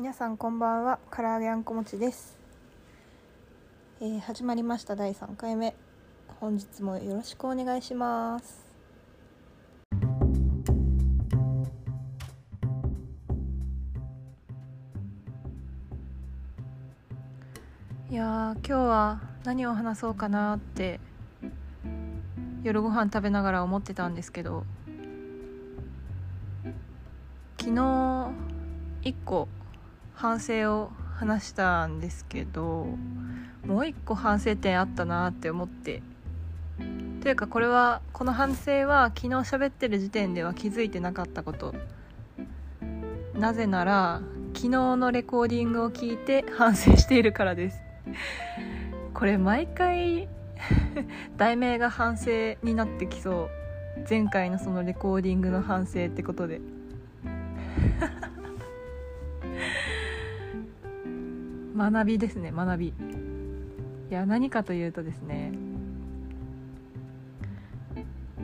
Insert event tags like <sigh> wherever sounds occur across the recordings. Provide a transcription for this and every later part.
皆さんこんばんは。唐揚げあんこもちです、えー始まりました。第3回目。本日もよろしくお願いします。いやー今日は何を話そうかなって夜ご飯食べながら思ってたんですけど昨日一個反省を話したんですけどもう一個反省点あったなって思って。というかこれはこの反省は昨日喋ってる時点では気づいてなかったこと。なぜなら昨日のレコーディングを聞いて反省しているからです。これ毎回 <laughs> 題名が反省になってきそう。前回のそのレコーディングの反省ってことで。学びですね学び。いや何かというとですね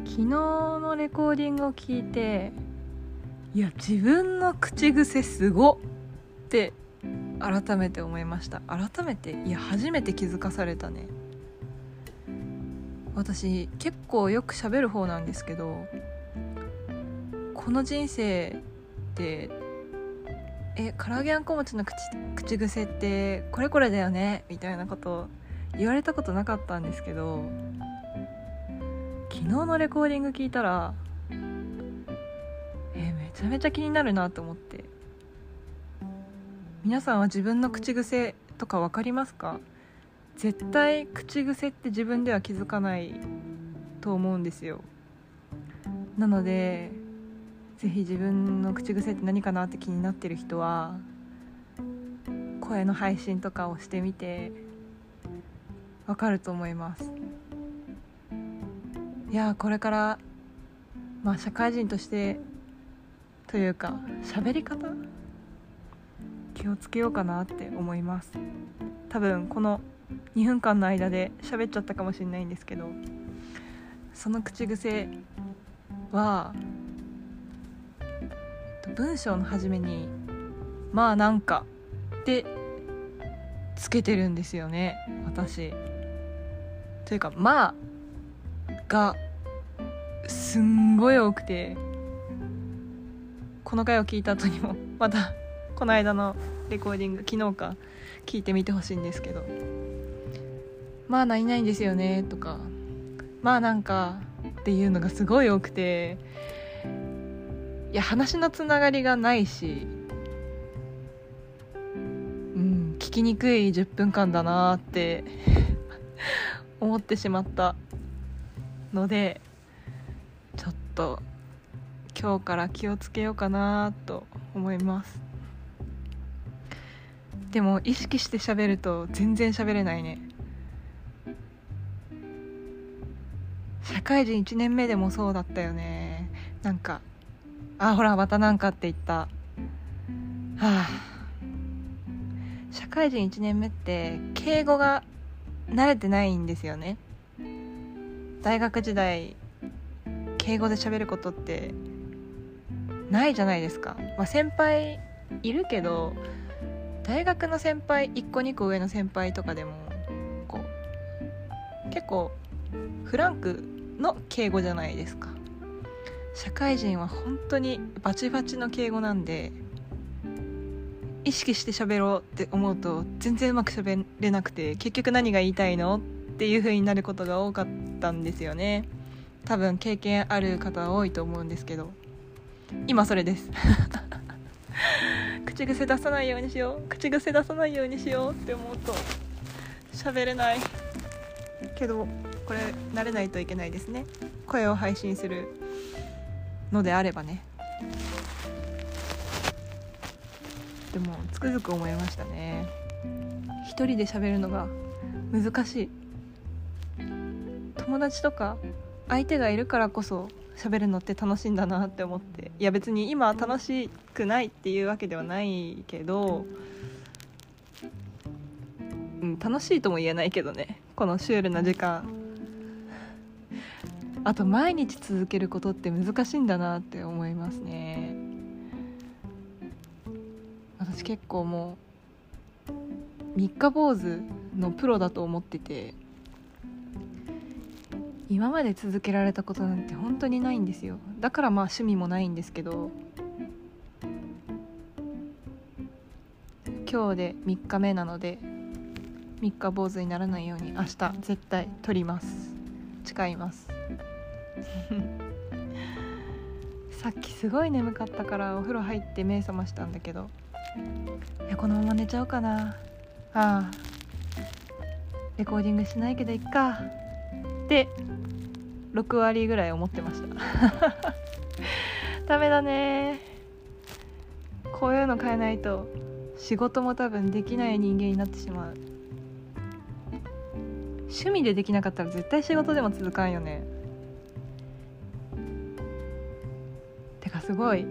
昨日のレコーディングを聞いていや自分の口癖すごっって改めて思いました。改めていや初めて気づかされたね。私結構よく喋る方なんですけどこの人生でえ唐揚げあんこ餅の口口癖ってこれこれだよねみたいなこと言われたことなかったんですけど昨日のレコーディング聞いたらえめちゃめちゃ気になるなと思って。皆さんは自分の口癖とか分かりますか？絶対口癖って自分では気づかないと思うんですよ。なのでぜひ自分の口癖って何かなって気になってる人は声の配信とかをしてみてわかると思います。いやこれからまあ社会人としてというか喋り方気をつけようかなって思います。多分この2分間の間で喋っちゃったかもしれないんですけどその口癖は文章の初めに「まあなんか」ってつけてるんですよね。私。というか「まあ」がすんごい多くて。この回を聞いた後にも <laughs> またこの間のレコーディング昨日か聞いてみてほしいんですけど「まあ何々ですよね」とか「まあなんか」っていうのがすごい多くて。いや話のつながりがないし。うん聞きにくい10分間だなって <laughs> 思ってしまったのでちょっと今日から気をつけようかなと思います。でも意識して喋ると全然喋れないね。社会人1年目でもそうだったよね。なんかあほらまたなんかって言った。はあ。社会人1年目って敬語が慣れてないんですよね。大学時代敬語で喋ることってないじゃないですか、まあ、先輩いるけど大学の先輩1個2個上の先輩とかでもこう結構フランクの敬語じゃないですか。社会人は本当にバチバチの敬語なんで意識して喋ろうって思うと全然うまく喋れなくて結局何が言いたいのっていう風になることが多かったんですよね。多分経験ある方多いと思うんですけど。今それです。口癖出さないようにしよう。口癖出さないようにしようって思うと喋れない。けどこれ慣れないといけないですね。声を配信する。のであればね。でもつくづく思いましたね。一人で喋るのが難しい。友達とか相手がいるからこそ喋るのって楽しいんだなって思って。いや別に今楽しくないっていうわけではないけど、うん、楽しいとも言えないけどね。このシュールな時間。あと毎日続けることって難しいんだなって思いますね。私結構もう三日坊主のプロだと思ってて今まで続けられたことなんて本当にないんですよ。だからまあ趣味もないんですけど今日で3日目なので三日坊主にならないように明日絶対取ります。誓います。<laughs> さっきすごい眠かったからお風呂入って目覚ましたんだけど。いやこのまま寝ちゃおうかな。ああ。レコーディングしないけどいっか。って6割ぐらい思ってました。<laughs> ダメだね。こういうの変えないと仕事も多分できない人間になってしまう。趣味でできなかったら絶対仕事でも続かんよねかすごい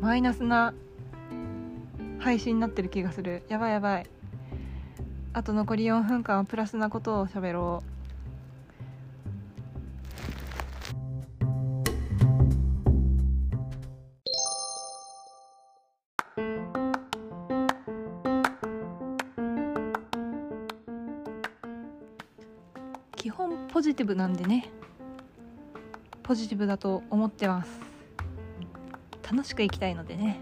マイナスな配信になってる気がする。やばいやばい。あと残り4分間はプラスなことを喋ろう。基本ポジティブなんでね。ポジティブだと思ってます。楽しく生きたいのでね。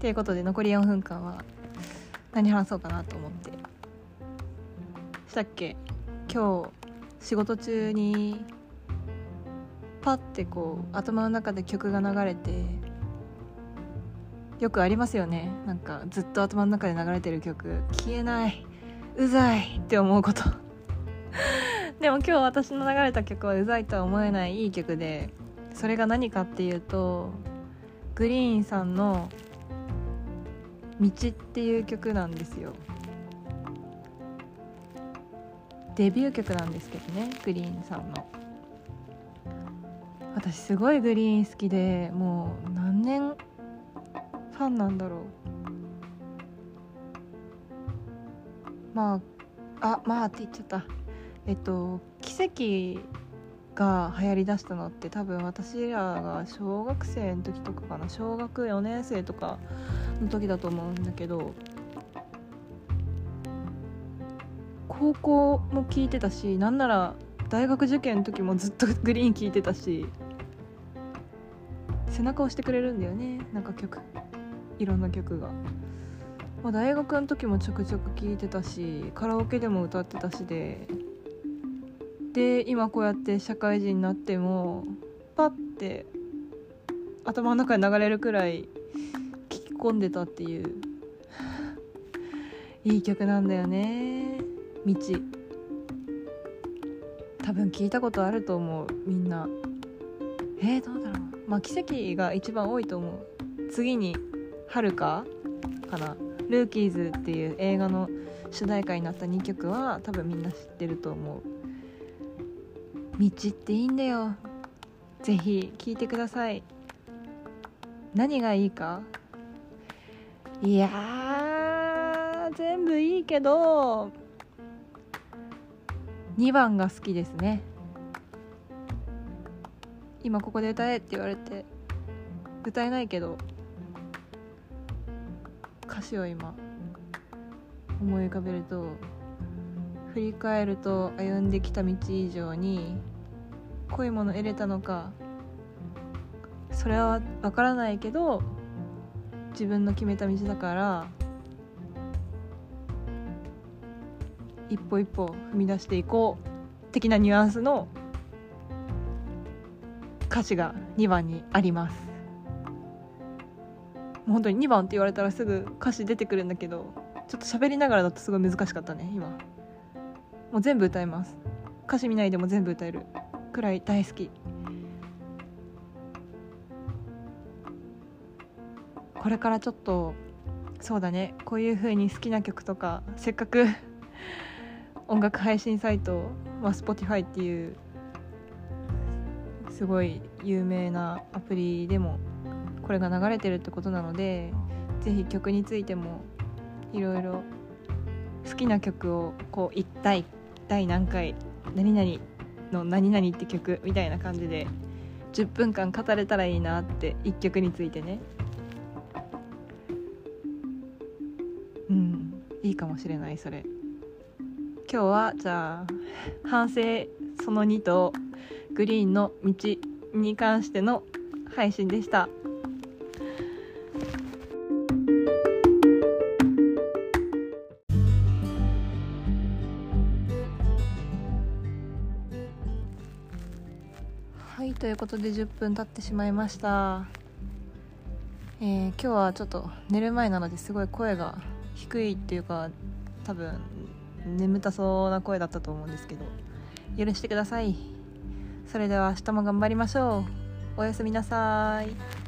ということで残り4分間は何話そうかなと思って。したっけ？今日仕事中にパッてこう頭の中で曲が流れてよくありますよね。なんかずっと頭の中で流れてる曲。消えない。うざい。って思うこと。<laughs> でも今日私の流れた曲はうざいとは思えないいい曲でそれが何かっていうとグリーンさんの「道」っていう曲なんですよ。デビュー曲なんですけどねグリーンさんの。私すごいグリーン好きでもう何年ファンなんだろう。まああまあって言っちゃった。えっと奇跡が流行りだしたのって多分私らが小学生の時とかかな。小学4年生とかの時だと思うんだけど高校も聴いてたしなんなら大学受験の時もずっとグリーン聴いてたし背中を押してくれるんだよね。なんか曲。いろんな曲が、まあ、大学の時もちょくちょく聴いてたしカラオケでも歌ってたしでで今こうやって社会人になってもパッて頭の中に流れるくらい聞き込んでたっていう。<sighs> いい曲なんだよね。道。多分聞いたことあると思う。みんな。えー、どうだろう。まあ奇跡が一番多いと思う。次に「はるか」かな「ルーキーズ」っていう映画の主題歌になった2曲は多分みんな知ってると思う。道っていいんだよ。ぜひ聴いてください。何がいいか？いや全部いいけど2番が好きですね。今ここで歌えって言われて歌えないけど歌詞を今思い浮かべると振り返ると歩んできた道以上に濃いもの得れたのかそれは分からないけど自分の決めた道だから一歩一歩踏み出していこう的なニュアンスの歌詞が2番にあります。もう本当に2番って言われたらすぐ歌詞出てくるんだけどちょっと喋りながらだとすごい難しかったね今。もう全部歌えます。歌詞見ないでも全部歌える。くらい大好き。これからちょっとそうだね。こういう風に好きな曲とかせっかく <laughs> 音楽配信サイト、まあ、Spotify っていうすごい有名なアプリでもこれが流れてるってことなので是非曲についてもいろいろ好きな曲をこう一体第何回何々の何々って曲みたいな感じで10分間語れたらいいなって1曲についてね。うんいいかもしれないそれ。今日はじゃあ反省その2とグリーンの道に関しての配信でした。いうことで10分経ってしまいました。えー、今日はちょっと寝る前なのですごい声が低いっていうか多分眠たそうな声だったと思うんですけど許してください。それでは明日も頑張りましょう。おやすみなさい。